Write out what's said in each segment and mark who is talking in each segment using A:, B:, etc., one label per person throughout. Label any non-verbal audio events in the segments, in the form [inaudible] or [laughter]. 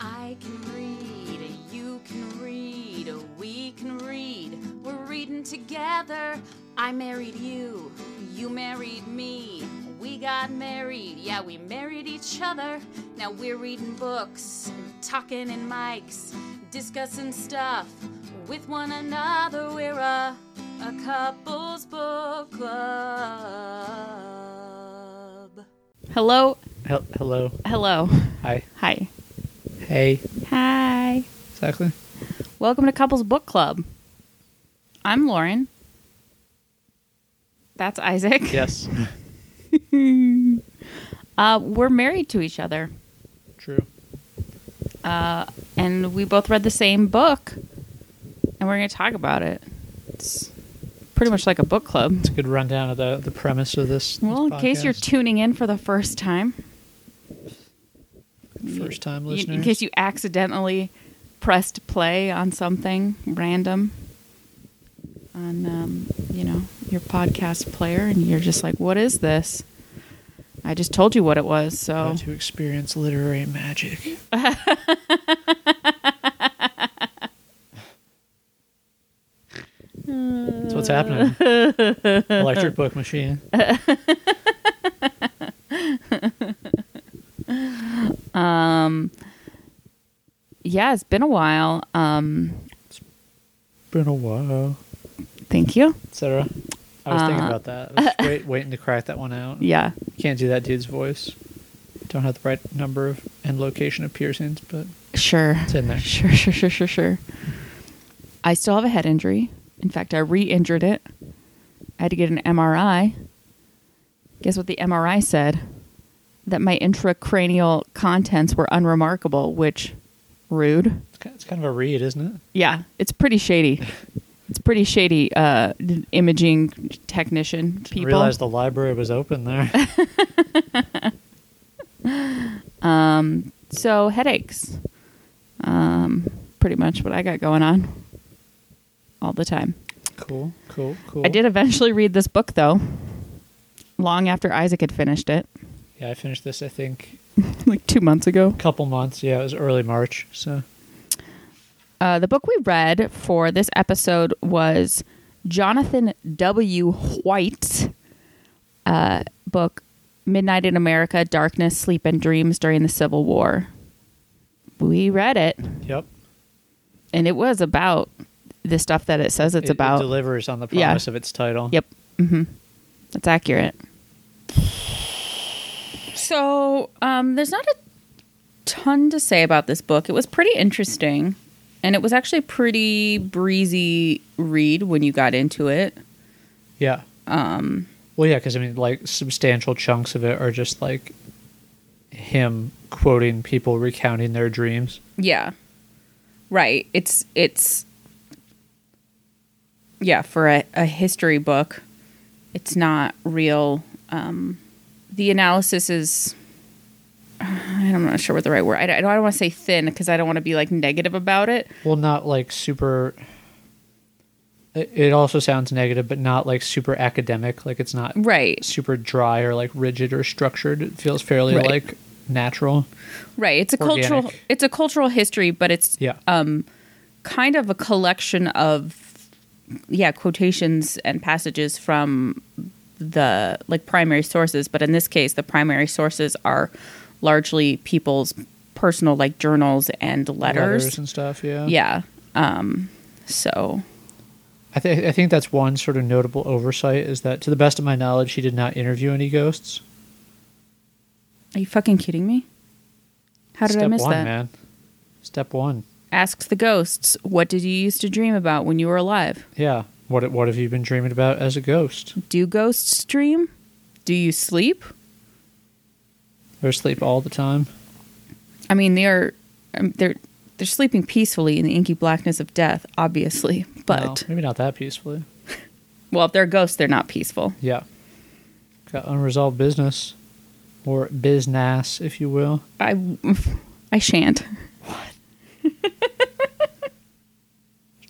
A: I can read, you can read, we can read. We're reading together. I married you, you married me. We got married, yeah, we married each other. Now we're reading books, talking in mics, discussing stuff with one another. We're a, a couple's book club.
B: Hello,
C: Hel- hello.
B: hello,
C: Hi.
B: hi,
C: Hey.
B: hi.
C: Exactly.
B: Welcome to Couples Book Club. I'm Lauren. That's Isaac.
C: Yes. [laughs]
B: Uh, we're married to each other,
C: True.
B: and we both read the same book, and we're going to talk about it. It's pretty much like a book club.
C: It's a good rundown of the, the premise of this.
B: Well, in case you're tuning in for the first time,
C: first time listeners.
B: in case you accidentally pressed play on something random on, um, you know, your podcast player, and you're just like, "What is this?" I just told you what it was, so
C: How to experience literary magic. [laughs] That's what's happening. Electric book machine. [laughs]
B: yeah, it's been a while. Um, it's
C: Been a while.
B: thank you.
C: Sarah. I was thinking
B: Uh,
C: about that. I was wait, waiting to crack that one out. [laughs]
B: Yeah,
C: Can't do that dude's voice. Don't have the right number of and location of piercings, but
B: sure.
C: it's in there.
B: Sure, sure, sure, sure, sure. I still have a head injury. In fact, I re injured it. I had to get an MRI. Guess what the MRI said? That my intracranial contents were unremarkable, which, rude.
C: It's kind, of a read, isn't it?
B: Yeah, it's pretty shady. It's pretty shady, uh, imaging technician
C: Didn't
B: people.
C: realize the library was open there. [laughs]
B: um, So, headaches. Um, pretty much what I got going on all the time.
C: cool, cool, cool.
B: I did eventually read this book, though, long after Isaac had finished it,
C: Yeah, I finished this. I think [laughs]
B: like two months ago.
C: a couple months. Yeah, it was early March. So
B: Uh, the book we read for this episode was Jonathan W. White's uh, book, Midnight in America Darkness, Sleep, and Dreams During the Civil War. We read it,
C: yep,
B: and it was about the stuff that it says it's
C: It-
B: about.
C: It delivers on the
B: Yeah.
C: promise of its title.
B: Yep. Mm-hmm. That's accurate. So, um, there's not a ton to say about this book. It was pretty interesting, and it was actually a pretty breezy read when you got into it.
C: Yeah. Um. Well, yeah, because I mean, like substantial chunks of it are just like him quoting people recounting their dreams.
B: Yeah. Right. It's it's yeah, for a, a history book, it's not real um the analysis is [sighs] I'm not sure what the right word. I don't, I don't want to say thin because I don't want to be like negative about it.
C: Well, not like super. It also sounds negative, but not like super academic. Like it's not
B: Right.
C: super dry or like rigid or structured. It feels fairly
B: Right.
C: like natural.
B: Right. It's a cultural it's a cultural history, but it's
C: Yeah.
B: um, kind of a collection of yeah quotations and passages from the like primary sources but in this case the primary sources are largely people's personal like journals and letters,
C: and stuff. Yeah.
B: yeah um so
C: I think I think that's one sort of notable oversight is that, to the best of my knowledge, he did not interview any ghosts.
B: are you fucking kidding me how did
C: Step
B: i miss
C: one,
B: that
C: man. Step one.
B: asks the ghosts what did you used to dream about when you were alive
C: Yeah. What what have you been dreaming about as a ghost?
B: do ghosts dream do you sleep
C: They're asleep all the time?
B: I mean, they're um, they're they're sleeping peacefully in the inky blackness of death, obviously. But
C: No, maybe not that peacefully. [laughs]
B: well, if they're ghosts, they're not peaceful.
C: Yeah. Got unresolved business, or business, if you will.
B: I [laughs] I shan't. [laughs]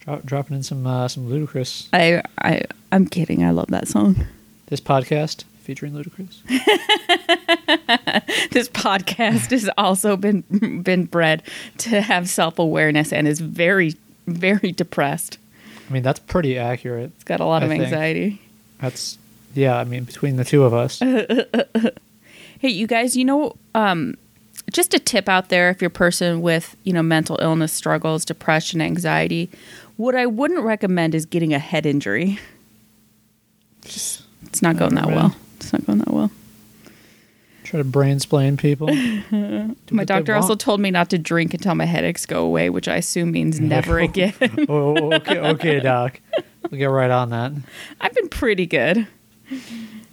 C: Drop, dropping in some uh, some ludicrous.
B: I I I'm kidding. I love that song.
C: This podcast featuring Ludacris. [laughs]
B: this podcast has also been been bred to have self awareness and is very very depressed.
C: I mean, that's pretty accurate.
B: It's got a lot
C: I
B: of
C: think.
B: anxiety.
C: That's yeah. I mean, between the two of us, [laughs]
B: Hey, you guys, you know, um, just a tip out there if you're a person with, you know, mental illness struggles, depression, anxiety, what I wouldn't recommend is getting a head injury. Just, it's not going that well. It's not going that well.
C: try to brain splain people. [laughs]
B: My doctor also told me not to drink until my headaches go away, which I assume means [laughs] never oh, again.
C: Oh, oh, okay, okay, doc. We'll get right on that. [laughs]
B: I've been pretty good.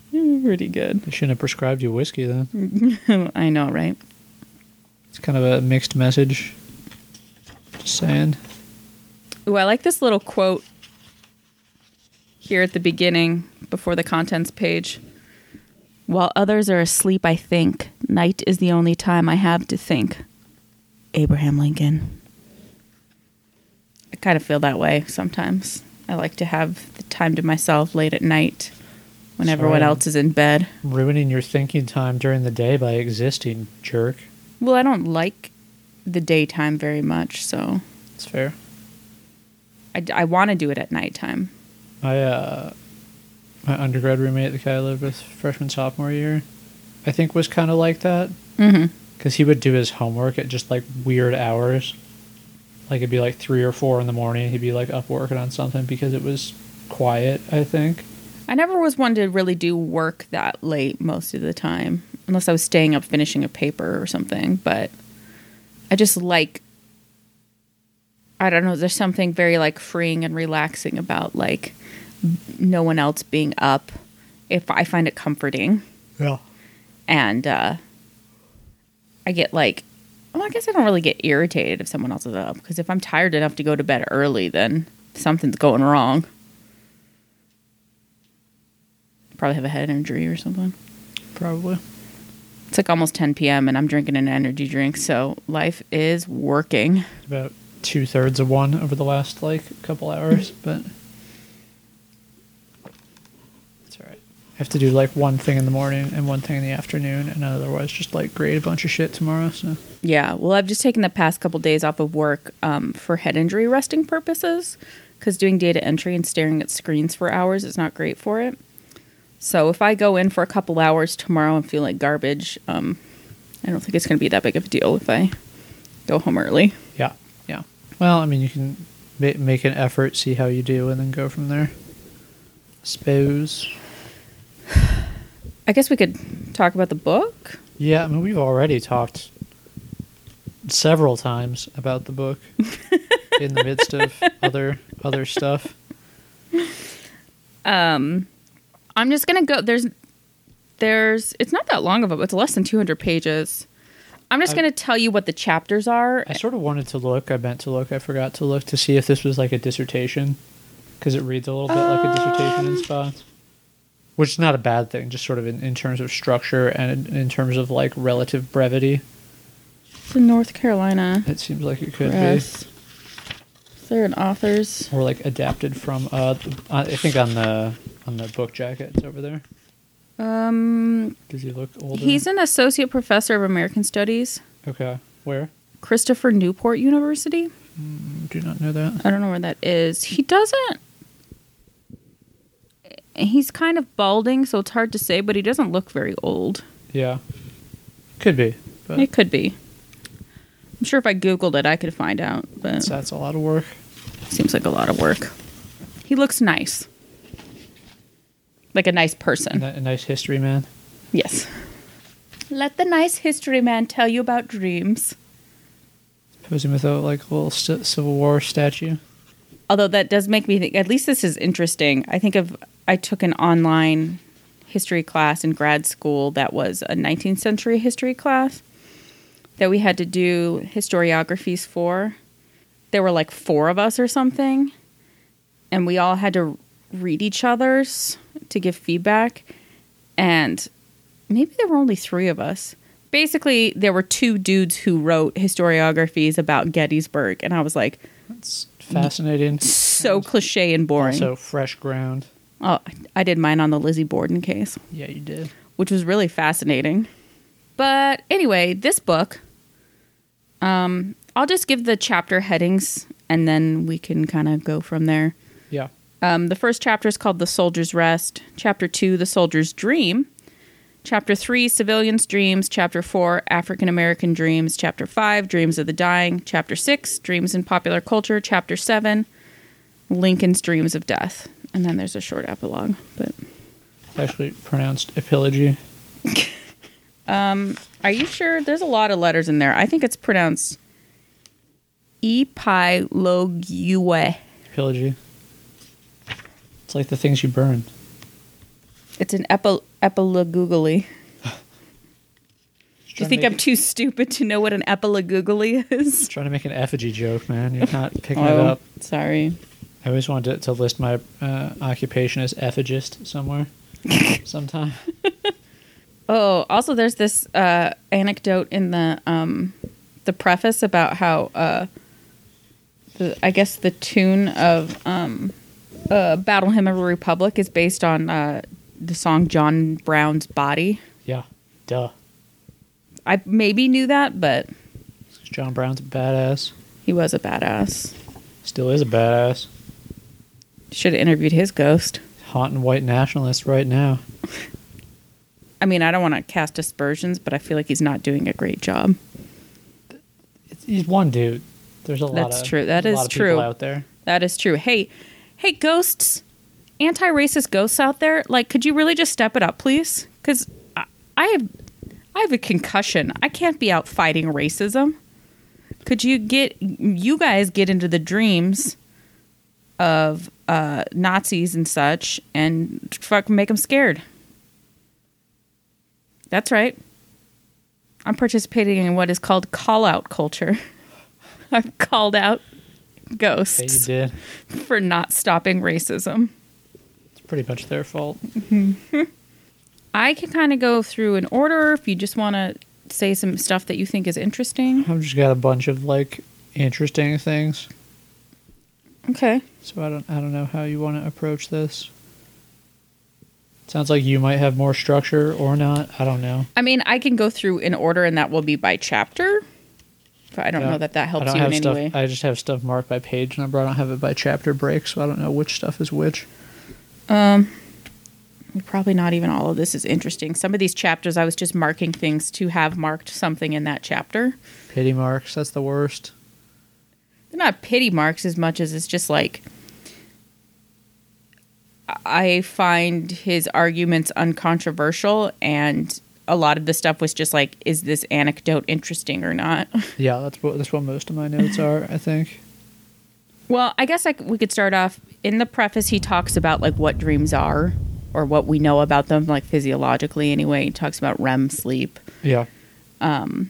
B: Pretty good.
C: They shouldn't have prescribed you whiskey then.
B: I know, right?
C: It's kind of a mixed message. Just saying.
B: Ooh, I like this little quote here at the beginning before the contents page. While others are asleep, I think. Night is the only time I have to think. Abraham Lincoln. I kind of feel that way sometimes. I like to have the time to myself late at night when everyone else is in bed.
C: Ruining your thinking time during the day by existing, jerk.
B: Well, I don't like the daytime very much, so
C: It's fair.
B: I, want to do it at nighttime.
C: My uh, my undergrad roommate, the guy I lived with freshman sophomore year, I think was kind of like that
B: Mm-hmm.
C: because he would do his homework at just like weird hours. Like it'd be like three or four in the morning. He'd be like up working on something because it was quiet. I think.
B: I never was one to really do work that late most of the time, unless I was staying up finishing a paper or something. But I just like, I don't know, there's something very like freeing and relaxing about like no one else being up. If I find it comforting,
C: Yeah.
B: and uh, I get like, well, I guess I don't really get irritated if someone else is up because if I'm tired enough to go to bed early, then something's going wrong. Probably have a head injury or something.
C: Probably.
B: It's like almost 10 p.m. and I'm drinking an energy drink, so life is working.
C: About two thirds of one over the last like couple hours, [laughs] but it's alright. I have to do like one thing in the morning and one thing in the afternoon, and otherwise just like grade a bunch of shit tomorrow. So
B: Yeah, well, I've just taken the past couple days off of work um, for head injury resting purposes because doing data entry and staring at screens for hours is not great for it. So if I go in for a couple hours tomorrow and feel like garbage, um, I don't think it's going to be that big of a deal if I go home early.
C: Well, I mean, you can ma- make an effort, see how you do, and then go from there. Suppose. [sighs]
B: I guess we could talk about the book.
C: Yeah, I mean, we've already talked several times about the book [laughs] in the midst of other other stuff.
B: Um, I'm just gonna go. There's, there's. It's not that long of a. It's less than 200 pages. I'm just
C: I-
B: gonna tell you what the chapters are.
C: I sort of wanted to look. I meant to look. I forgot to look to see if this was like a dissertation, because it reads a little bit like a dissertation in spots. Which is not a bad thing, just sort of in, in terms of structure and in, in terms of like relative brevity.
B: It's in North Carolina.
C: It seems like it could
B: Press. Is there an author's?
C: or like adapted from. Uh, I think on the on the book jacket, it's over there.
B: Um,
C: Does he look older?
B: he's an associate professor of American Studies,
C: okay. Where?
B: Christopher Newport University.
C: Do not know that.
B: I don't know where that is. He doesn't. He's kind of balding, so it's hard to say, but he doesn't look very old.
C: Yeah, could be, but
B: It could be. I'm sure if I googled it, I could find out, but
C: that's, that's a lot of work.
B: seems like a lot of work. He looks nice, like a nice person.
C: a nice history man.
B: Yes. Let the nice history man tell you about dreams.
C: Posing with a like a little st- Civil War statue.
B: although that does make me think at least this is interesting i think of i took an online history class in grad school that was a 19th century history class that we had to do historiographies for there were like four of us or something and we all had to read each other's to give feedback and maybe there were only three of us basically there were two dudes who wrote historiographies about gettysburg and i was like
C: That's fascinating.
B: so cliche and boring.
C: So fresh ground.
B: Oh, I did mine on the Lizzie Borden case,
C: Yeah, you did.
B: which was really fascinating. But anyway, this book, um, I'll just give the chapter headings and then we can kind of go from there. Um, the first chapter is called The Soldier's Rest. Chapter two, The Soldier's Dream. Chapter three, Civilians' Dreams. Chapter four, African American Dreams. Chapter five, Dreams of the Dying. Chapter six, Dreams in Popular Culture. Chapter seven, Lincoln's Dreams of Death. And then there's a short epilogue. But
C: Actually pronounced epilogy. [laughs]
B: are you sure? There's a lot of letters in there. I think it's pronounced Epilogue.
C: Epilogy. It's like the things you burn.
B: It's an epi- epilogoogly. Do [laughs] you think I'm too stupid to know what an epilogoogly is?
C: Trying to make an effigy joke, man. You're not [laughs] picking it
B: Oh,
C: up.
B: sorry.
C: I always wanted to, to list my uh, occupation as effigist somewhere. [laughs] Sometime.
B: Oh, also, there's this uh, anecdote in the um, the preface about how uh, the I guess the tune of um, uh, "Battle Hymn of the Republic" is based on uh, the song John Brown's "Body."
C: Yeah. Duh.
B: I maybe knew that, but
C: John Brown's a badass.
B: he was a badass.
C: Still is a badass.
B: Should have interviewed his ghost.
C: Haunting white nationalist right now. [laughs]
B: I mean, I don't want to cast aspersions, but I feel like he's not doing a great job.
C: He's one dude. There's a lot
B: That's
C: of
B: true. That is true.
C: out there.
B: That is true. Hey, hey, ghosts, anti-racist ghosts out there, like, could you really just step it up, please? Because I, I have, I have a concussion. I can't be out fighting racism. Could you get, you guys get into the dreams of uh, Nazis and such, and fuck, make them scared. That's right. I'm participating in what is called call out culture. [laughs] I've called out ghosts
C: Hey, you did.
B: for not stopping racism.
C: It's pretty much their fault. Mm-hmm.
B: I can kind of go through an order if you just want to say some stuff that you think is interesting.
C: I've just got a bunch of like interesting things.
B: Okay.
C: So I don't I don't know how you want to approach this. Sounds like you might have more structure or not. I don't know.
B: I mean, I can go through in order and that will be by chapter. But I don't know that that helps you in any
C: stuff.
B: way.
C: I just have stuff marked by page number. I don't have it by chapter break, so I don't know which stuff is which.
B: Um, Probably not even all of this is interesting. Some of these chapters, I was just marking things to have marked something in that chapter.
C: Pity marks. That's the worst.
B: They're not pity marks as much as it's just like I find his arguments uncontroversial and a lot of the stuff was just like is this anecdote interesting or not [laughs]
C: Yeah, that's what that's what most of my notes are. I think.
B: well i guess like we could start off in the preface he talks about like what dreams are or what we know about them like physiologically anyway he talks about rem sleep
C: Yeah.
B: Um,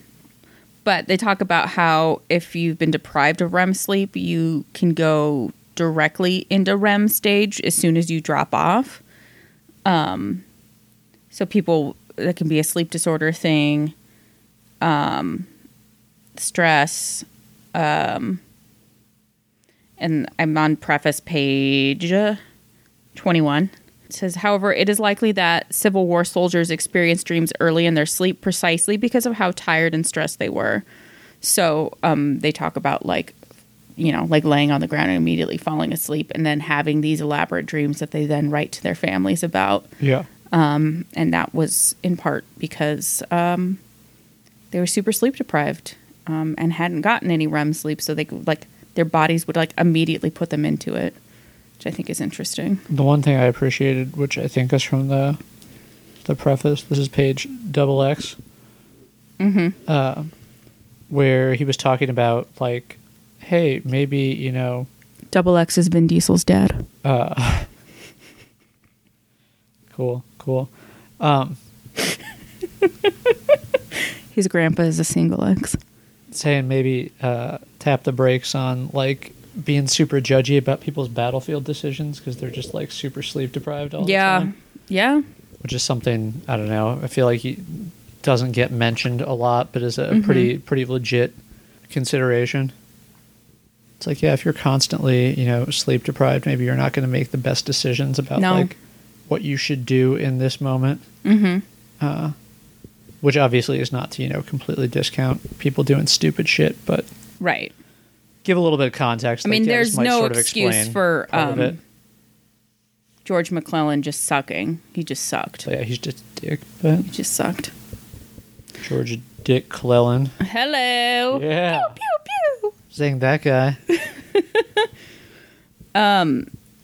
B: but they talk about how if you've been deprived of REM sleep, you can go directly into REM stage as soon as you drop off. Um, so people that can be a sleep disorder thing, um, stress, um, and I'm on preface page twenty one. It says, however, it is likely that Civil War soldiers experienced dreams early in their sleep precisely because of how tired and stressed they were. So um, they talk about like, you know, like laying on the ground and immediately falling asleep and then having these elaborate dreams that they then write to their families about.
C: Yeah.
B: And that was in part because um, they were super sleep deprived um, and hadn't gotten any REM sleep. So they could, like, their bodies would like immediately put them into it, which I think is interesting.
C: The one thing I appreciated, which I think is from the the preface, this is page double X, mm-hmm. uh, where he was talking about like, hey, maybe you know,
B: Double X is Vin Diesel's dad.
C: Uh, [laughs] cool, cool. Um, [laughs]
B: His grandpa is a single X.
C: saying maybe uh, tap the brakes on like being super judgy about people's battlefield decisions because they're just like super sleep deprived all the time.
B: Yeah. Yeah.
C: which is something I don't know. I feel like he doesn't get mentioned a lot, but is a pretty pretty legit consideration. It's like, yeah, if you're constantly, you know, sleep deprived, maybe you're not going to make the best decisions about
B: No.
C: like what you should do in this moment.
B: Mm-hmm.
C: Uh, which obviously is not to, you know, completely discount people doing stupid shit, but
B: Right.
C: give a little bit of context.
B: I mean,
C: like,
B: there's
C: might
B: no
C: sort of
B: excuse for um. George McClellan just sucking. He just sucked.
C: Yeah, he's just a dick, but
B: He just sucked.
C: George Dick Clellan.
B: Hello.
C: Yeah.
B: Pew pew pew.
C: Saying that guy. [laughs]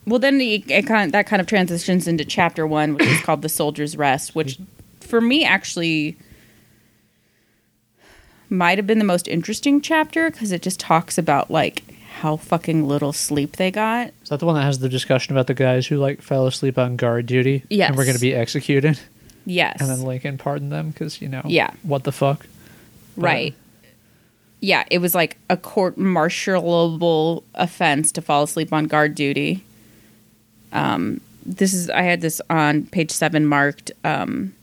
B: Well, then it, it kind that kind of transitions into chapter one, which is called "The Soldier's Rest," which for me actually might have been the most interesting chapter because it just talks about like how fucking little sleep they got.
C: Is that the one that has the discussion about the guys who like fell asleep on guard duty?
B: Yes.
C: And were going to be executed?
B: Yes.
C: And then Lincoln pardoned them because, you know,
B: Yeah.
C: what the fuck? But-
B: Right. Yeah, it was like a court martialable offense to fall asleep on guard duty. Um, this is I had this on page seven marked um,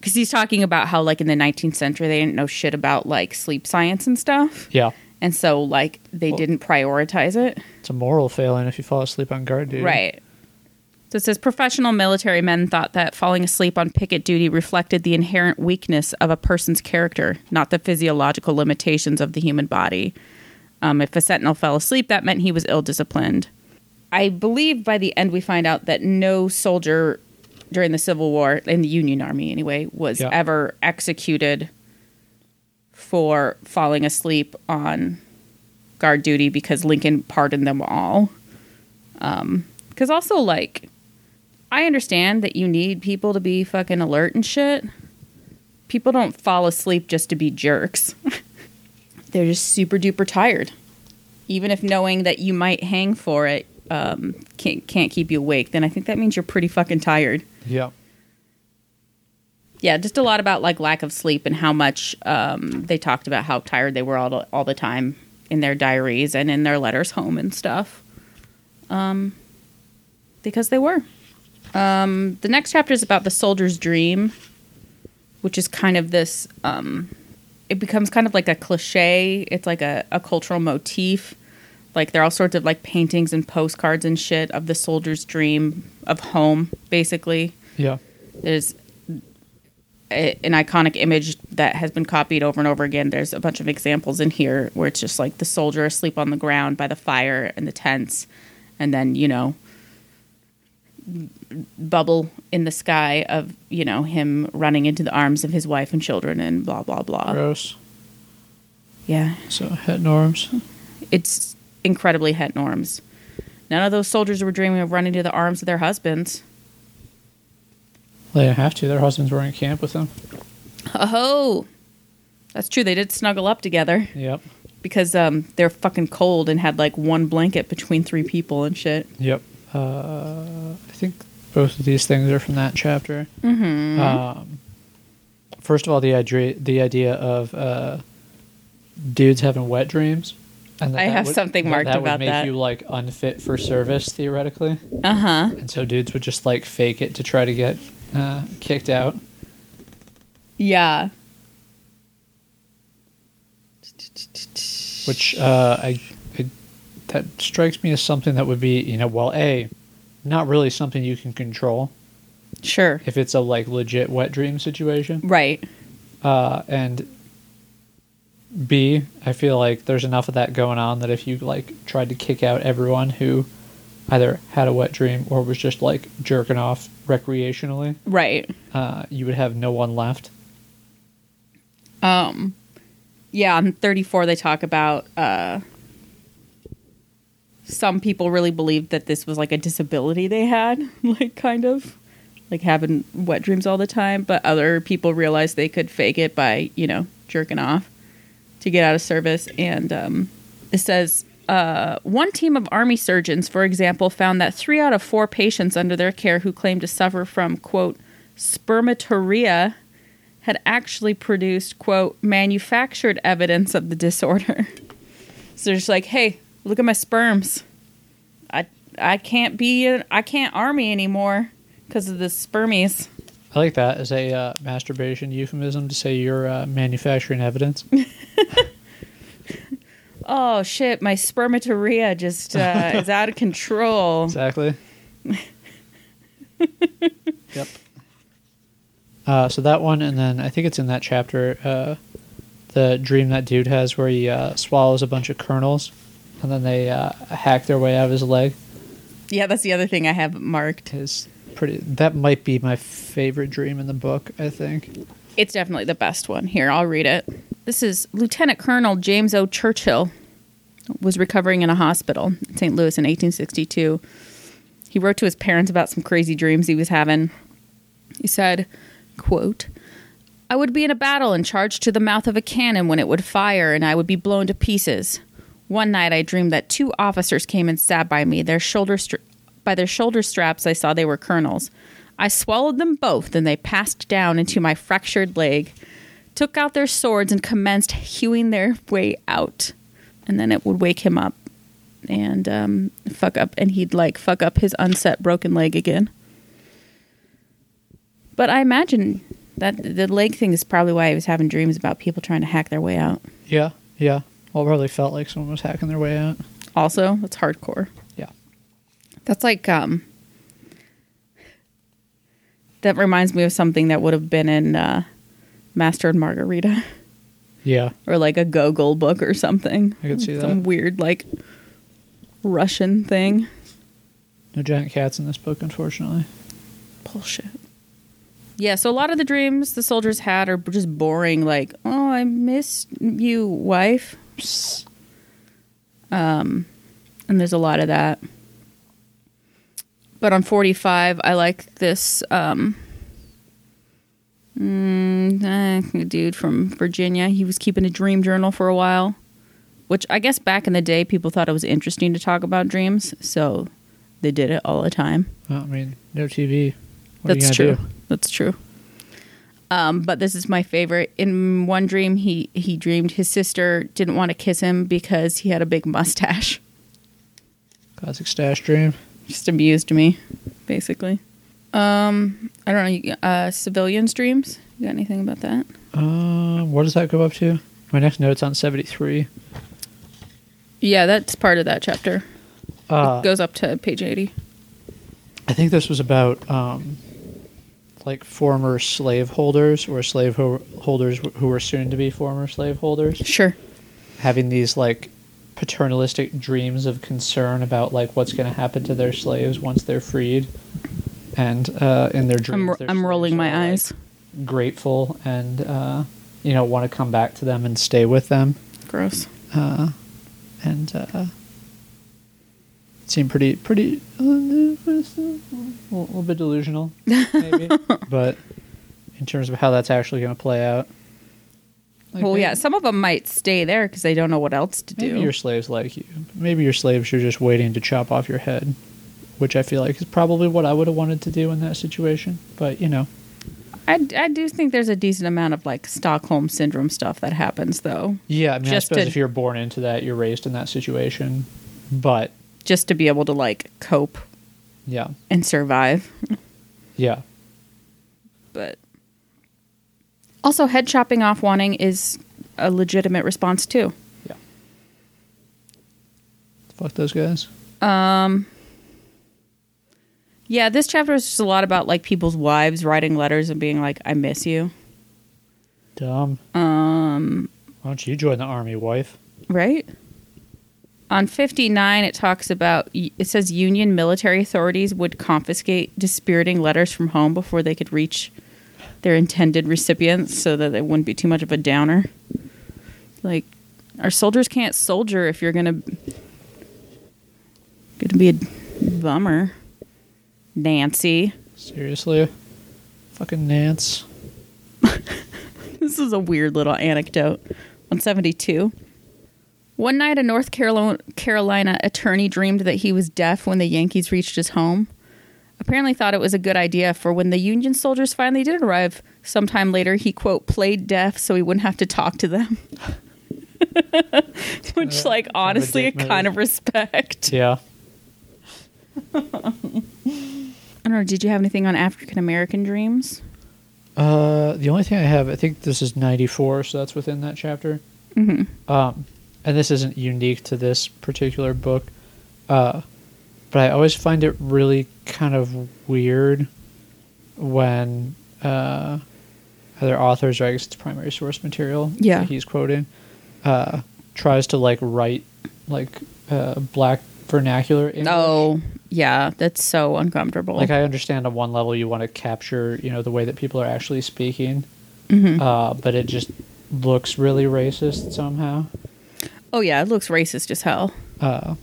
B: because he's talking about how like in the 19th century they didn't know shit about like sleep science and stuff,
C: Yeah.
B: and so like they
C: Well-
B: didn't prioritize it.
C: It's a moral failing if you fall asleep on guard duty.
B: Right. So it says professional military men thought that falling asleep on picket duty reflected the inherent weakness of a person's character, not the physiological limitations of the human body. Um, if a sentinel fell asleep, that meant he was ill disciplined. I believe by the end we find out that no soldier during the Civil War, in the Union Army anyway, was
C: Yeah.
B: ever executed for falling asleep on guard duty because Lincoln pardoned them all. Um, because also, like, I understand that you need people to be fucking alert and shit. People don't fall asleep just to be jerks. [laughs] They're just super duper tired. Even if knowing that you might hang for it um, can't, can't keep you awake, then I think that means you're pretty fucking tired.
C: Yeah.
B: Yeah, just a lot about like lack of sleep and how much um, they talked about how tired they were all the, all the time in their diaries and in their letters home and stuff. Um, because they were. Um, the next chapter is about the soldier's dream, which is kind of this. Um, it becomes kind of like a cliche. It's like a, a cultural motif. Like there are all sorts of like paintings and postcards and shit of the soldier's dream of home, basically
C: Yeah.
B: there's a, an iconic image that has been copied over and over again. There's a bunch of examples in here where it's just like the soldier asleep on the ground by the fire and the tents, and then you know, bubble in the sky of you know him running into the arms of his wife and children and blah blah blah.
C: Gross.
B: Yeah,
C: So, het norms.
B: it's incredibly het norms. None of those soldiers were dreaming of running to the arms of their husbands.
C: They didn't have to. Their husbands were in camp with them.
B: Oh, ho! that's true. They did snuggle up together.
C: Yep.
B: because um, they're fucking cold and had like one blanket between three people and shit.
C: Yep. Uh, I think both of these things are from that chapter. Mm-hmm. Um, first of all, the idea the idea of uh, dudes having wet dreams. And
B: I have something marked
C: that
B: about
C: would make
B: that.
C: you like unfit for service theoretically,
B: Uh huh.
C: and so dudes would just like fake it to try to get uh, kicked out.
B: Yeah.
C: which uh, I, I that strikes me as something that would be you know well a not really something you can control
B: Sure.
C: if it's a like legit wet dream situation
B: Right.
C: uh, and b i feel like there's enough of that going on that if you like tried to kick out everyone who either had a wet dream or was just like jerking off recreationally
B: Right.
C: uh, you would have no one left
B: Um. Yeah. On thirty four, they talk about uh. Some people really believed that this was like a disability they had, [laughs] like kind of, like having wet dreams all the time. But other people realized they could fake it by, you know, jerking off to get out of service. And um, it says uh, one team of army surgeons, for example, found that three out of four patients under their care who claimed to suffer from quote spermatorrhea had actually produced quote manufactured evidence of the disorder. [laughs] so they're just like, hey, look at my sperms. I I can't be I can't army anymore because of the spermies.
C: I like that as a uh, masturbation euphemism to say you're uh, manufacturing evidence [laughs]
B: oh shit, my spermatorrhea just uh, [laughs] is out of control.
C: Exactly. [laughs] yep. Uh, so that one, and then I think it's in that chapter, uh, the dream that dude has where he uh, swallows a bunch of kernels, and then they uh, hack their way out of his leg.
B: Yeah, that's the other thing I have marked.
C: Is pretty. That might be my favorite dream in the book. I think.
B: It's definitely the best one. Here, I'll read it. This is Lieutenant Colonel James O. Churchill was recovering in a hospital in St. Louis in 1862. He wrote to his parents about some crazy dreams he was having. He said, quote, I would be in a battle and charged to the mouth of a cannon when it would fire and I would be blown to pieces. One night I dreamed that two officers came and sat by me. Their shoulders by their shoulder straps I saw they were colonels. I swallowed them both, and they passed down into my fractured leg, took out their swords, and commenced hewing their way out. And then it would wake him up and um, fuck up, and he'd like fuck up his unset broken leg again. But I imagine that the leg thing is probably why he was having dreams about people trying to hack their way out.
C: Yeah. Yeah. Well, it probably felt like someone was hacking their way out.
B: Also, it's hardcore. That's like um that reminds me of something that would have been in uh Master and Margarita
C: Yeah.
B: or like a Gogol book or something.
C: I could see
B: Some
C: that.
B: weird like Russian thing.
C: No giant cats in this book, unfortunately.
B: Bullshit. Yeah, so a lot of the dreams the soldiers had are just boring like, "Oh, I miss you, wife." Psst. Um and there's a lot of that. But on 45, I like this um mm, eh, dude from Virginia. He was keeping a dream journal for a while, which I guess back in the day people thought it was interesting to talk about dreams, so they did it all the time.
C: Well, I mean, no TV. What
B: That's true.
C: do?
B: That's true. Um, but this is my favorite. In one dream, he he dreamed his sister didn't want to kiss him because he had a big mustache.
C: Classic stash dream.
B: Just amused me, basically. Um, I don't know. you- Uh, civilians' dreams. You got anything about that?
C: Uh, what does that go up to? My next note's on 73.
B: Yeah, that's part of that chapter.
C: Uh,
B: Goes up to page eighty.
C: I think this was about um, like former slaveholders or slave ho- holders who were soon to be former slaveholders.
B: Sure.
C: having these like paternalistic dreams of concern about like what's going to happen to their slaves once they're freed. And uh, in their dreams,
B: I'm
C: their
B: I'm rolling my
C: are, like,
B: eyes.
C: grateful and uh, you know want to come back to them and stay with them.
B: Gross.
C: uh, and uh, it seemed pretty pretty uh, a little bit delusional, maybe. [laughs] but in terms of how that's actually going to play out, like,
B: well,
C: maybe,
B: yeah, some of them might stay there because they don't know what else to do.
C: maybe
B: do.
C: your slaves like you. Maybe your slaves are just waiting to chop off your head, which I feel like is probably what I would have wanted to do in that situation. But you know,
B: I, I do think there's a decent amount of like Stockholm syndrome stuff that happens though,
C: yeah, I mean,
B: Just
C: I suppose
B: to-
C: if you're born into that, you're raised in that situation. But
B: just to be able to like cope
C: yeah,
B: and survive.
C: yeah,
B: But also, head chopping off wanting is a legitimate response too.
C: yeah. Fuck those guys. Um.
B: Yeah, this chapter is just a lot about like people's wives writing letters and being like, "I miss you."
C: Dumb. Um. Why don't you join the army, wife?
B: Right? On 59, it talks about, it says Union military authorities would confiscate dispiriting letters from home before they could reach their intended recipients so that it wouldn't be too much of a downer. Like, our soldiers can't soldier if you're. Going to be a bummer. Nancy.
C: Seriously? Fucking Nance. [laughs]
B: This is a weird little anecdote. 172. One night, a North Carolina, Carolina attorney dreamed that he was deaf when the Yankees reached his home. Apparently, thought it was a good idea for when the Union soldiers finally did arrive sometime later. He quote played deaf so he wouldn't have to talk to them. [laughs] Which, like, honestly,
C: a
B: kind of respect.
C: Yeah.
B: I don't know. Did you have anything on African American dreams?
C: Uh, the only thing I have, I think this is 94, so that's within that chapter. Mm-hmm. Um, and this isn't unique to this particular book, uh, but I always find it really kind of weird when uh, other authors, or I guess it's primary source material
B: Yeah.
C: that he's quoting, uh, tries to like write like uh, black vernacular English.
B: Oh, yeah, that's so uncomfortable.
C: Like I understand on one level you want to capture, you know, the way that people are actually speaking,
B: Mm-hmm.
C: uh, but it just looks really racist somehow.
B: oh yeah, it looks racist as hell.
C: Uh,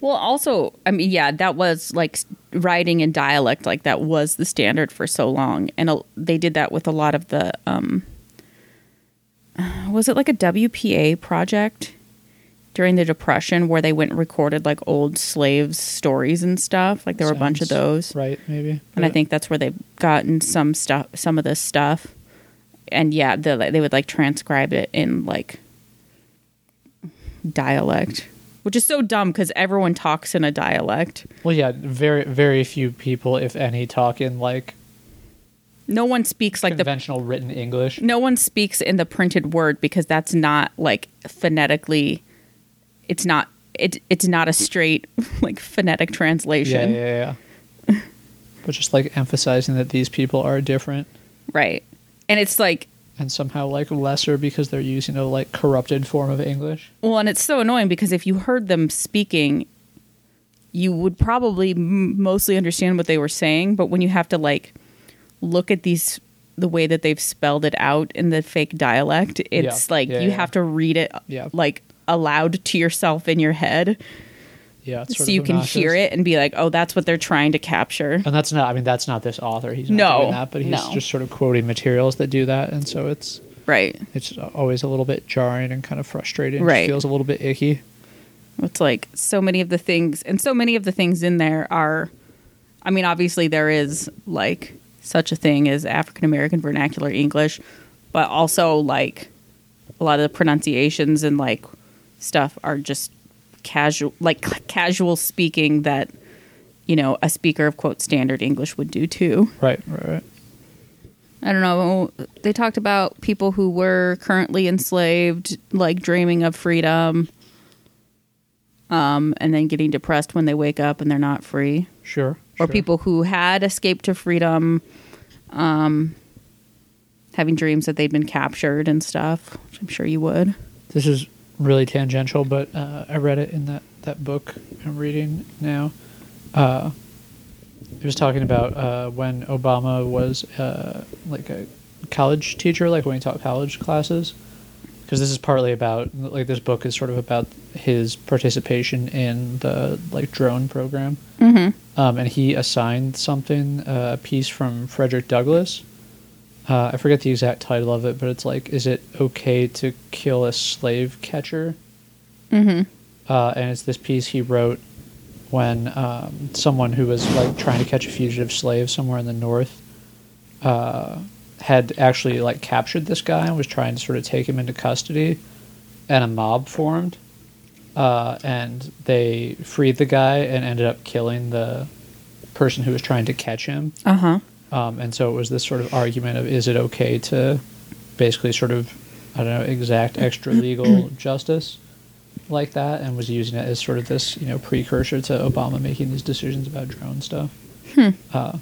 B: Well, also, I mean, yeah, that was like writing in dialect, like that was the standard for so long, and a, they did that with a lot of the. um Was it like a WPA project during the Depression where they went and recorded like old slaves' stories and stuff? Like there were a bunch of those,
C: right? Maybe,
B: and I think that's where they've gotten some stuff, some of this stuff. And yeah, the, they would like transcribe it in like dialect, which is so dumb because everyone talks in a dialect.
C: Well, yeah, very very few people, if any, talk in like
B: No one speaks like the
C: conventional written English.
B: no one speaks in the printed word because that's not like phonetically. It's not it. It's not a straight [laughs] like phonetic translation.
C: Yeah, yeah, yeah. [laughs] but just like emphasizing that these people are different
B: right? And it's like
C: and somehow like lesser because they're using a like corrupted form of English.
B: Well, and it's so annoying because if you heard them speaking, you would probably m- mostly understand what they were saying. But when you have to like look at these, the way that they've spelled it out in the fake dialect, it's
C: Yeah.
B: like
C: Yeah,
B: you
C: yeah.
B: have to read it
C: Yeah.
B: like aloud to yourself in your head
C: Yeah,
B: so you can hear it and be like, oh, that's what they're trying to capture.
C: And that's not. I mean, that's not this author. He's not
B: No,
C: doing that, but he's
B: no.
C: just sort of quoting materials that do that, and so it's
B: Right.
C: it's always a little bit jarring and kind of frustrating. It
B: Right.
C: feels a little bit icky.
B: It's like so many of the things, and so many of the things in there are, I mean, obviously there is like such a thing as African American vernacular English, but also like a lot of the pronunciations and like stuff are just casual, like casual speaking that, you know, a speaker of quote standard English would do too.
C: Right, right, right.
B: I don't know. They talked about people who were currently enslaved, like dreaming of freedom, um, and then getting depressed when they wake up and they're not free.
C: Sure.
B: Or
C: sure.
B: people who had escaped to freedom, um, having dreams that they'd been captured and stuff, which I'm sure you would.
C: This is really tangential, but uh, I read it in that, that book I'm reading now. Uh, it was talking about uh, when Obama was uh, like a college teacher, like when he taught college classes. Because this is partly about like this book is sort of about his participation in the like drone program,
B: Mm-hmm.
C: um, and he assigned something uh, a piece from Frederick Douglass. Uh, I forget the exact title of it, but it's like, is it okay to kill a slave catcher?
B: Mm-hmm.
C: uh, and it's this piece he wrote when um, someone who was like trying to catch a fugitive slave somewhere in the north uh, had actually like captured this guy and was trying to sort of take him into custody, and a mob formed, uh, and they freed the guy and ended up killing the person who was trying to catch him.
B: Uh huh.
C: Um, and so it was this sort of argument of is it okay to basically sort of, I don't know, exact extra legal [clears throat] justice like that and was using it as sort of this, you know, precursor to Obama making these decisions about drone stuff. Uh,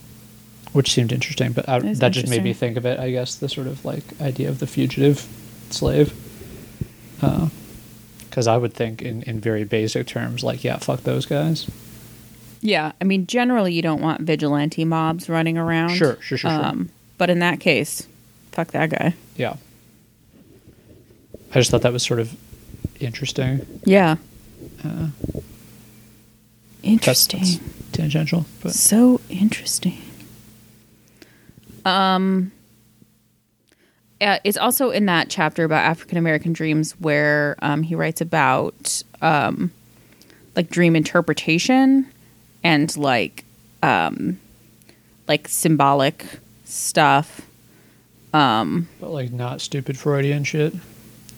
C: which seemed interesting, but I,
B: That
C: just made me think of it, I guess, the sort of like idea of the fugitive slave. Because I would think, in, in very basic terms, like, yeah, fuck those guys.
B: Yeah, I mean, generally you don't want vigilante mobs running around.
C: Sure, sure, sure, sure.
B: Um, but in that case, fuck that guy.
C: Yeah. I just thought that was sort of interesting.
B: Yeah.
C: Uh,
B: Interesting.
C: That's, that's tangential, but
B: so interesting. Um, uh, it's also in that chapter about African American dreams where um, he writes about um, like dream interpretation and like um, like symbolic stuff.
C: but like not stupid Freudian shit.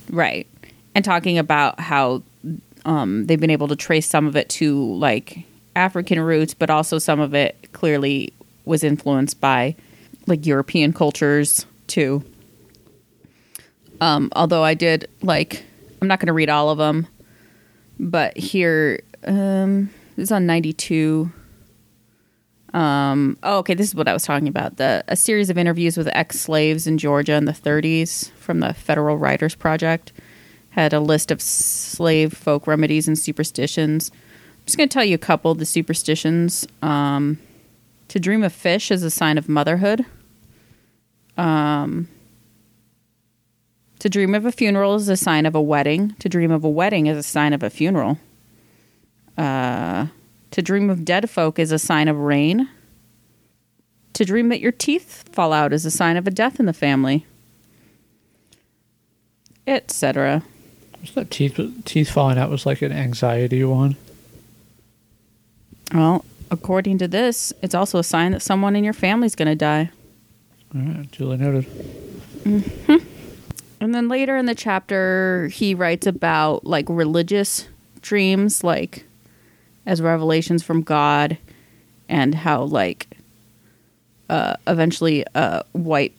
B: Right. And talking about how um, they've been able to trace some of it to like African roots, but also some of it clearly was influenced by like European cultures too. Um, although I did like, I'm I'm not going to read all of them, but here, um, this is on 92. Um, oh, okay, this is what I was talking about. The a series of interviews with ex-slaves in Georgia in the 30s from the Federal Writers Project had a list of slave folk remedies and superstitions. I'm just going to tell you a couple of the superstitions. Um, to dream of fish is a sign of motherhood. Um, to dream of a funeral is a sign of a wedding. To dream of a wedding is a sign of a funeral. Uh, to dream of dead folk is a sign of rain. To dream that your teeth fall out is a sign of a death in the family. Etc.
C: Was that teeth teeth falling out was like an anxiety one?
B: Well, according to this, it's also a sign that someone in your family's going to die.
C: All right, duly noted.
B: And then later in the chapter, he writes about like religious dreams, like as revelations from God, and how like uh, eventually uh, white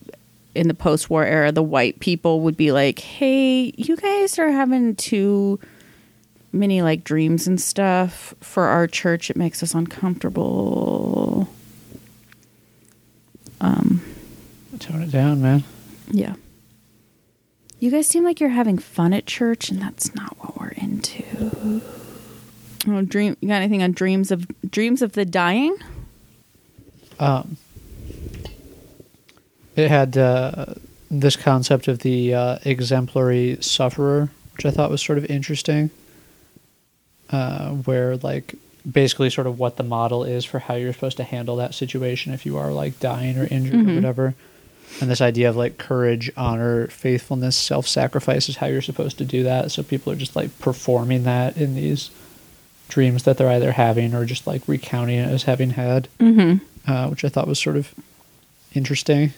B: in the post-war era, the white people would be like, "Hey, you guys are having too many like dreams and stuff for our church. It makes us uncomfortable."
C: Tone it down, man.
B: Yeah. You guys seem like you're having fun at church, and that's not what we're into. Oh, dream! You got anything on dreams of dreams of the dying?
C: Um, it had uh, this concept of the uh, exemplary sufferer, which I thought was sort of interesting. Uh, where like basically sort of what the model is for how you're supposed to handle that situation if you are like dying or injured or whatever. And this idea of like courage, honor, faithfulness, self sacrifice is how you're supposed to do that. So people are just like performing that in these dreams that they're either having or just like recounting it as having had
B: Mm-hmm.
C: uh, which I thought was sort of interesting.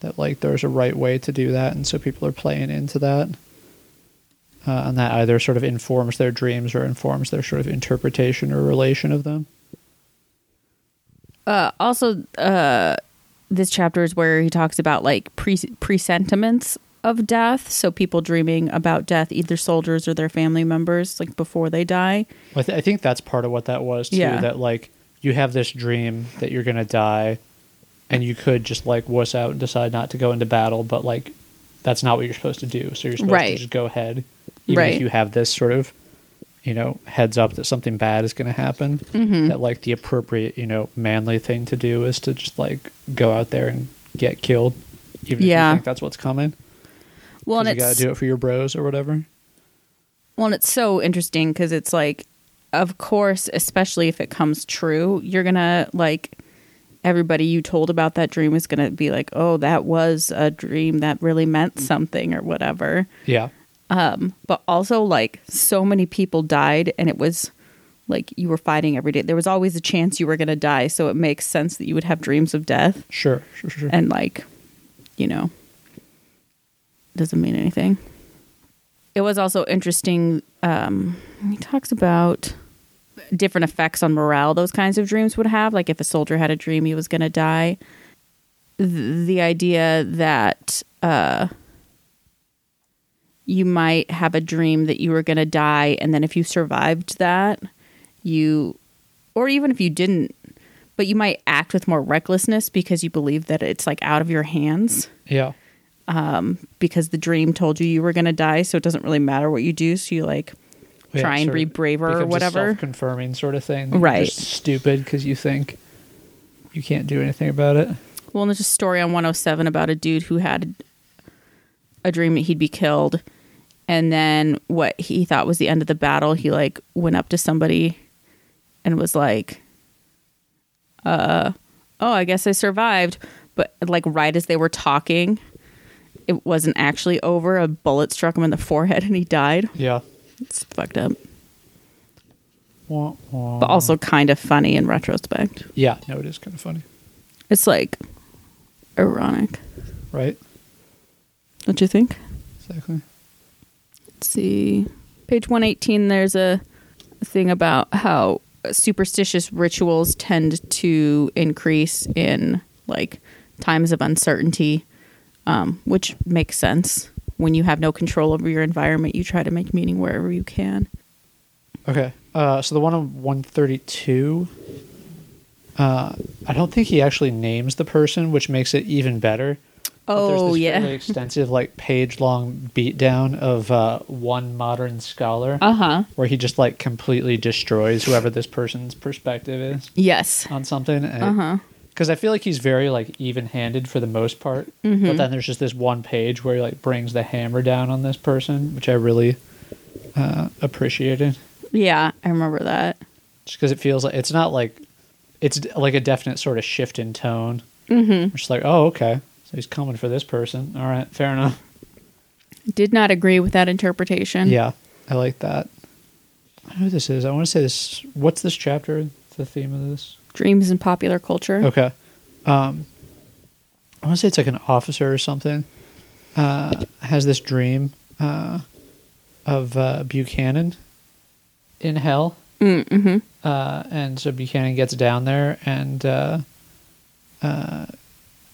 C: That like there's a right way to do that, and so people are playing into that, uh, and that either sort of informs their dreams or informs their sort of interpretation or relation of them.
B: Uh, also, uh, this chapter is where he talks about like pre presentiments of death. So people dreaming about death, either soldiers or their family members, like before they die.
C: I, th- I think that's part of what that was too.
B: Yeah.
C: That like you have this dream that you're gonna die, and you could just like wuss out and decide not to go into battle, but like that's not what you're supposed to do. So you're supposed
B: Right.
C: to just go ahead, even
B: Right.
C: if you have this sort of, you know, heads up that something bad is going to happen.
B: Mm-hmm.
C: That like the appropriate, you know, manly thing to do is to just like go out there and get killed, even if
B: Yeah.
C: you think that's what's coming.
B: Well, and
C: you got to do it for your bros or whatever.
B: Well, and it's so interesting because it's like, of course, especially if it comes true, you're gonna like everybody you told about that dream is gonna be like, oh, that was a dream that really meant something or whatever.
C: Yeah,
B: Um, but also like so many people died, and it was like you were fighting every day. There was always a chance you were gonna die, so it makes sense that you would have dreams of death
C: sure, sure, sure.
B: and like you know doesn't mean anything. It was also interesting um he talks about different effects on morale those kinds of dreams would have. Like if a soldier had a dream he was going to die Th- the idea that uh you might have a dream that you were going to die and then if you survived that you or even if you didn't but you might act with more recklessness because you believe that it's like out of your hands.
C: Yeah,
B: because the dream told you you were going to die so it doesn't really matter what you do so you like
C: Yeah,
B: try and be braver or whatever
C: self-confirming sort of thing.
B: Right.
C: just stupid because you think you can't do anything about it.
B: well and there's a story on 107 about a dude who had a dream that he'd be killed and then what he thought was the end of the battle he like went up to somebody and was like uh oh i guess i survived but like right as they were talking it wasn't actually over a bullet struck him in the forehead and he died
C: Yeah.
B: it's fucked up
C: Wah, wah.
B: but also kind of funny in retrospect
C: yeah, no, it is kind of funny,
B: it's like ironic
C: right?
B: don't you think
C: Exactly.
B: Let's see. Page 118, there's a thing about how superstitious rituals tend to increase in like times of uncertainty, um, which makes sense. when you have no control over your environment, you try to make meaning wherever you can.
C: Okay. Uh, so the one on 132, uh, I don't think he actually names the person, which makes it even better.
B: Oh
C: this
B: yeah.
C: fairly [laughs] extensive, like page long beatdown of uh, one modern scholar,
B: Uh huh.
C: where he just like completely destroys whoever this person's perspective is
B: Yes.
C: on something.
B: Uh huh.
C: Because I feel like he's very like even handed for the most part,
B: Mm-hmm.
C: but then there's just this one page where he like brings the hammer down on this person, which I really uh, appreciated.
B: Yeah, I remember that.
C: just because it feels like it's not like it's like a definite sort of shift in tone. Mm-hmm. Just like, oh, okay, so he's coming for this person. All right, fair enough.
B: Did not agree with that interpretation.
C: Yeah, I like that. I know who this is. I want to say this. What's this chapter? The theme of this?
B: Dreams in popular culture.
C: Okay. Um, I want to say it's like an officer or something. Uh, has this dream uh, of uh, Buchanan in hell.
B: Mm-hmm.
C: Uh, and so Buchanan gets down there, and uh, uh,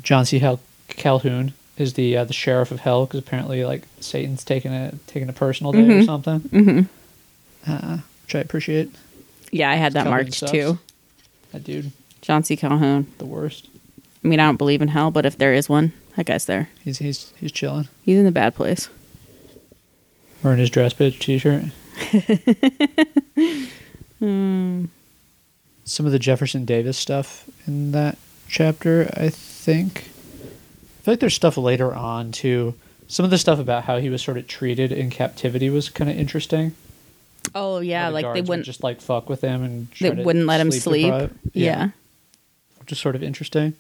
C: John C. Hel- Calhoun is the uh, the sheriff of hell because apparently, like Satan's taking a taking a personal day or something,
B: Mm-hmm.
C: uh, which I appreciate.
B: Yeah, I had that marked too.
C: That dude,
B: John C. Calhoun.
C: the worst.
B: I mean, I don't believe in hell, but if there is one, that guy's there.
C: He's he's he's chilling.
B: He's in the bad place.
C: Wearing his dress bitch t-shirt. [laughs] Hmm. Some of the Jefferson Davis stuff in that chapter, I think. I feel like there's stuff later on too. Some of the stuff about how he was sort of treated in captivity was kind of interesting.
B: Oh yeah,
C: the
B: like they
C: guards would
B: wouldn't
C: just like fuck with him and
B: they wouldn't let him sleep.
C: deprive-
B: Yeah.
C: which is sort of interesting.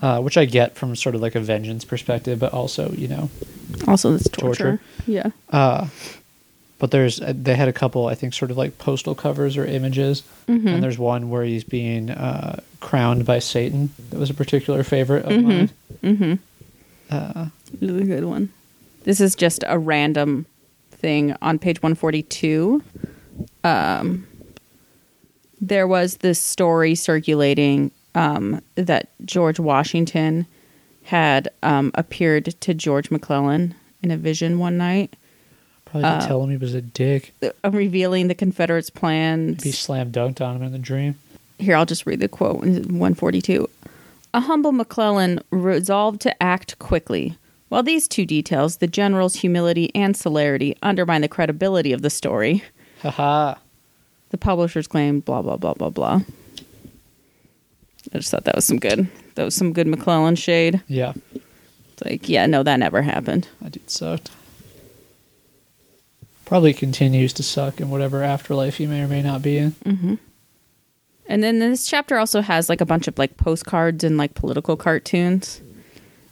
C: Uh, which I get from sort of like a vengeance perspective, but also you know
B: Also, it's torture.
C: Torture.
B: Yeah.
C: Uh, but there's uh, they had a couple I think sort of like postal covers or images,
B: Mm-hmm.
C: and there's one where he's being uh, crowned by Satan. That was a particular favorite of mine.
B: Mm-hmm.
C: mine.
B: This is a good one. This is just a random thing on page 142. Um, there was this story circulating um, that George Washington had um, appeared to George McClellan in a vision one night,
C: Probably to tell him he was a dick.
B: uh, revealing the Confederates' plans.
C: He slam dunked on him in the dream.
B: Here, I'll just read the quote in 142. A humble McClellan resolved to act quickly. While these two details, the general's humility and celerity, undermine the credibility of the story,
C: Haha.
B: the publishers claim blah, blah, blah, blah, blah. I just thought that was some good. That was some good McClellan shade.
C: Yeah,
B: It's like, yeah, no, that never happened.
C: that dude sucked. Probably continues to suck in whatever afterlife he may or may not be in. Mm-hmm.
B: And then this chapter also has like a bunch of like postcards and like political cartoons.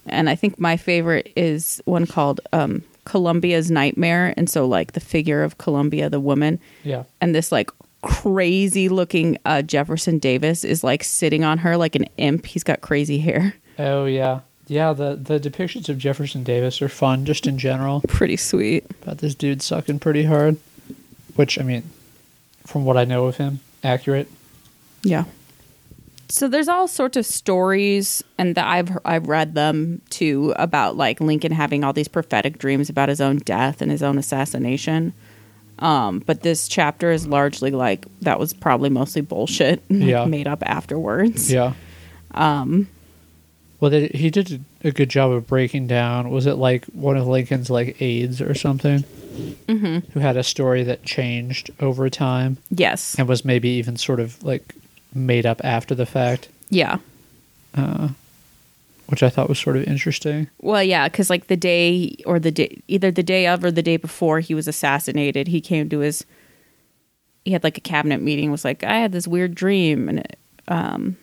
B: And I think my favorite is one called um, Columbia's Nightmare. And so, like, the figure of Columbia, the woman,
C: Yeah.
B: and this like crazy looking uh, Jefferson Davis is like sitting on her like an imp. He's got crazy hair.
C: Oh yeah. Yeah, the the depictions of Jefferson Davis are fun just in general.
B: Pretty sweet.
C: About this dude sucking pretty hard. Which I mean, from what I know of him, accurate.
B: Yeah. So there's all sorts of stories, and that I've I've read them too about like Lincoln having all these prophetic dreams about his own death and his own assassination. Um, but this chapter is largely like that was probably mostly bullshit, [laughs]
C: Yeah.
B: made up afterwards.
C: Yeah. Um. Well, they, he did a good job of breaking down. Was it like one of Lincoln's like aides or something, mm-hmm. who had a story that changed over time
B: Yes.
C: and was maybe even sort of like made up after the fact,
B: Yeah.
C: which I thought was sort of interesting.
B: Well, yeah, because like the day or the day, either the day of or the day before he was assassinated, he came to his. He had like a cabinet meeting. Was like, I had this weird dream, and it, um,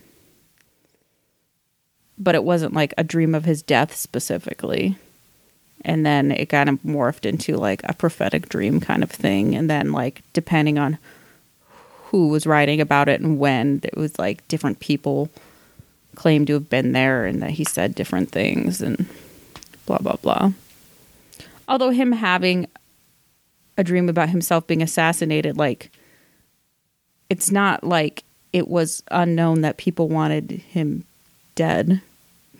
B: but it wasn't like a dream of his death specifically. And then it kind of morphed into like a prophetic dream kind of thing. And then like depending on who was writing about it and when, it was like different people claimed to have been there and that he said different things and blah blah blah. Although him having a dream about himself being assassinated, like it's not like it was unknown that people wanted him dead.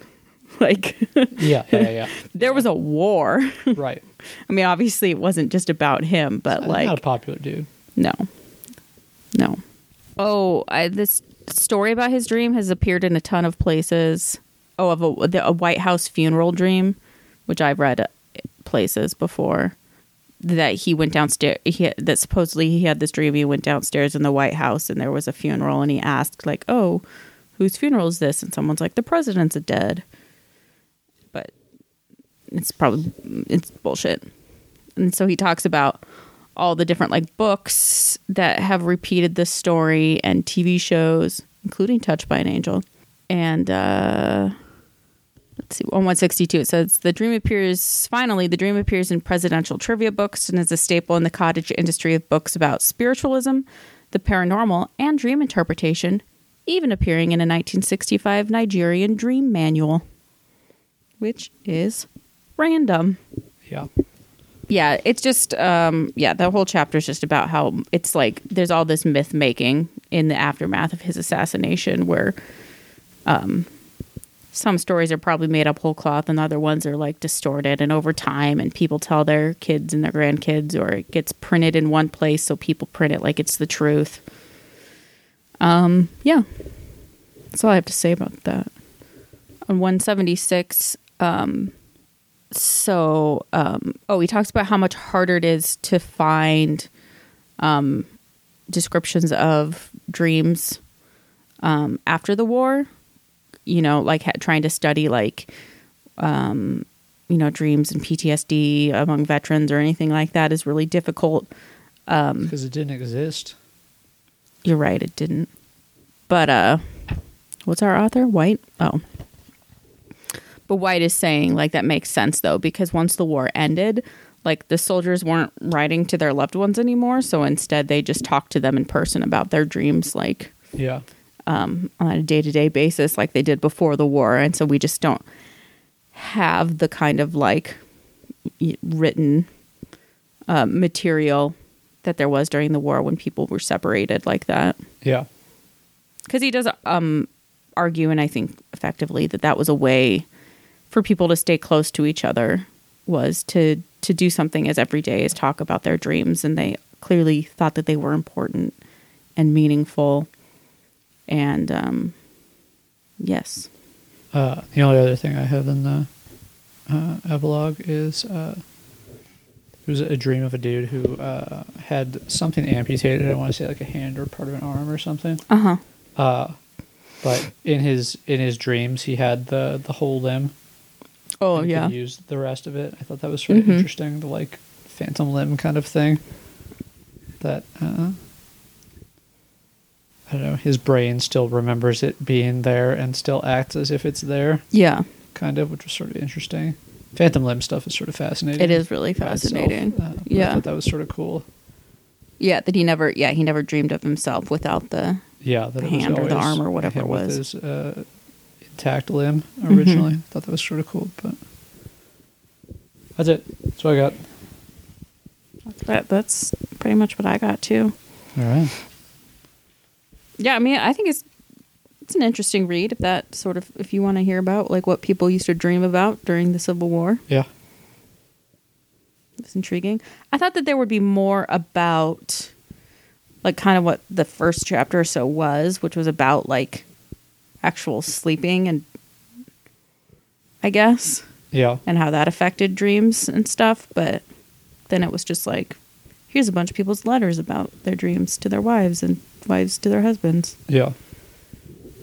B: [laughs] like
C: Yeah, yeah, yeah. [laughs]
B: there was a war. [laughs]
C: right.
B: I mean, obviously, it wasn't just about him, but
C: I'm
B: like,
C: not a popular dude.
B: no, no. Oh, I, this story about his dream has appeared in a ton of places. Oh, of a, the, a White House funeral dream, which I've read places before. That he went downstairs. He that supposedly he had this dream. He went downstairs in the White House and there was a funeral, and he asked like, "Oh, whose funeral is this?" And someone's like, "The president's dead." But it's probably it's bullshit. And so he talks about all the different like books that have repeated this story and TV shows, including Touched by an Angel. And uh let's see, on 162 it says the dream appears finally the dream appears in presidential trivia books and is a staple in the cottage industry of books about spiritualism, the paranormal, and dream interpretation, even appearing in a 1965 Nigerian dream manual, which is random
C: Yeah.
B: Yeah it's just um yeah the whole chapter is just about how it's like there's all this myth making in the aftermath of his assassination where um some stories are probably made up whole cloth and other ones are like distorted. And over time and people tell their kids and their grandkids or it gets printed in one place so people print it like it's the truth. Um yeah. That's all i have to say about that. On 176 um so um oh he talks about how much harder it is to find um descriptions of dreams um after the war you know like ha- trying to study like um you know dreams and PTSD among veterans or anything like that is really difficult
C: Because it didn't exist.
B: you're right it didn't. But uh what's our author? White? Oh but white is saying like that makes sense though because once the war ended like the soldiers weren't writing to their loved ones anymore so instead they just talked to them in person about their dreams like
C: Yeah.
B: Um, on a day-to-day basis like they did before the war and so we just don't have the kind of like written uh, material that there was during the war when people were separated like that
C: Yeah.
B: because he does um argue and i think effectively that that was a way for people to stay close to each other was to to do something as every day as talk about their dreams and they clearly thought that they were important and meaningful and um yes
C: Uh, the only other thing I have in the uh, epilogue is uh, there was a dream of a dude who uh, had something amputated. I want to say like a hand or part of an arm or something.
B: uh-huh
C: Uh, but in his in his dreams, he had the the whole limb.
B: Oh
C: and
B: yeah
C: use the rest of it. I thought that was sort of
B: Mhm.
C: interesting. The like phantom limb kind of thing. That uh, I don't know. His brain still remembers it being there and still acts as if it's there.
B: yeah
C: kind of, which was sort of interesting. Phantom limb stuff is sort of fascinating.
B: It is really fascinating.
C: Uh,
B: Yeah.
C: I thought that was sort of cool.
B: yeah that he never yeah he never dreamed of himself without the
C: Yeah, that
B: The hand or the arm or whatever it was.
C: his uh, intact limb
B: Mm-hmm.
C: originally. Thought that was sort of cool, but that's it. That's what I got.
B: that, that's pretty much what i got too
C: All right.
B: Yeah, I mean, I think it's it's an interesting read if that sort of if you want to hear about like what people used to dream about during the Civil War.
C: Yeah.
B: It's intriguing. I thought that there would be more about like kind of what the first chapter or so was, which was about like actual sleeping and I guess
C: Yeah.
B: and how that affected dreams and stuff, but then it was just like here's a bunch of people's letters about their dreams to their wives and wives to their husbands.
C: Yeah.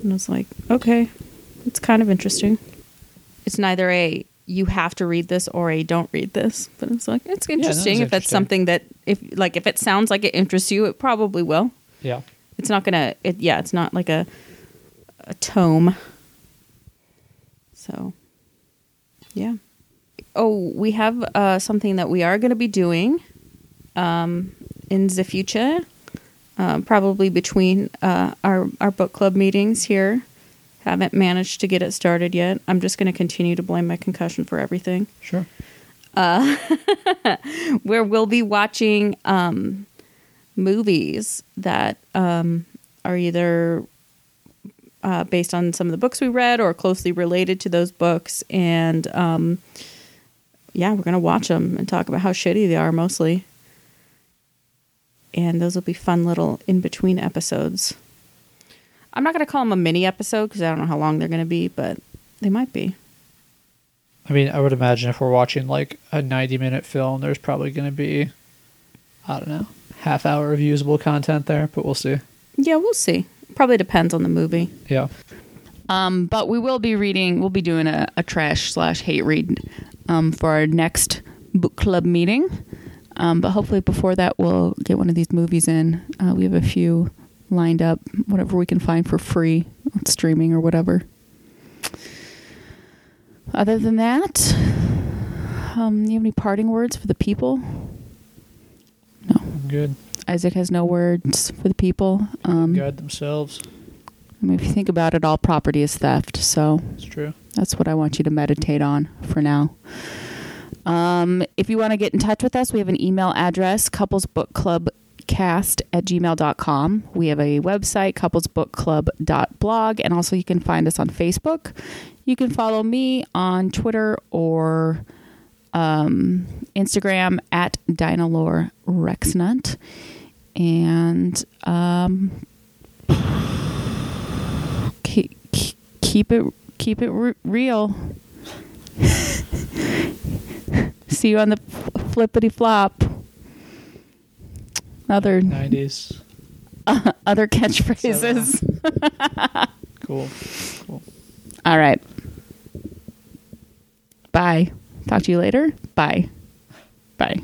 B: And I was like, okay, it's kind of interesting. It's neither a you have to read this or a don't read this, but it's like it's
C: it's
B: interesting if that's
C: interesting.
B: something that if like if it sounds like it interests you, it probably will.
C: Yeah.
B: It's not gonna. It yeah, it's not like a a tome. So, yeah. Oh, we have uh, something that we are going to be doing um, in the future, uh, probably between uh, our our book club meetings here. Haven't managed to get it started yet. I'm just going to continue to blame my concussion for everything
C: Sure. [laughs]
B: where we'll be watching um, movies that um, are either uh, based on some of the books we read or closely related to those books. And um, yeah, we're gonna watch them and talk about how shitty they are mostly. And those will be fun little in between episodes. I'm not gonna call them a mini episode because I don't know how long they're gonna be, but they might be.
C: I mean, I would imagine if we're watching like a 90 minute film, there's probably going to be, I don't know, half hour of usable content there, but we'll see.
B: Yeah, we'll see. Probably depends on the movie.
C: Yeah.
B: Um, but we will be reading. We'll be doing a, a trash slash hate read um, for our next book club meeting. Um, but hopefully before that, we'll get one of these movies in. Uh, we have a few lined up, whatever we can find for free on streaming or whatever. Other than that, um, you have any parting words for the people? No.
C: Good.
B: Isaac has no words for the people. Um,
C: Guide themselves.
B: I mean, if you think about it, all property is theft. So
C: It's true.
B: that's what I want you to meditate on for now. Um, if you want to get in touch with us, we have an email address, couplesbookclubcast at gmail.com. We have a website, couplesbookclub.blog, and also you can find us on Facebook. You can follow me on Twitter or um, Instagram at Dynalore Rexnut. And um, keep, keep it keep it re- real. [laughs] See you on the flippity flop. Other
C: 90s. [laughs]
B: other catchphrases. [laughs]
C: Cool. Cool.
B: All right. Bye. Talk to you later. Bye. Bye.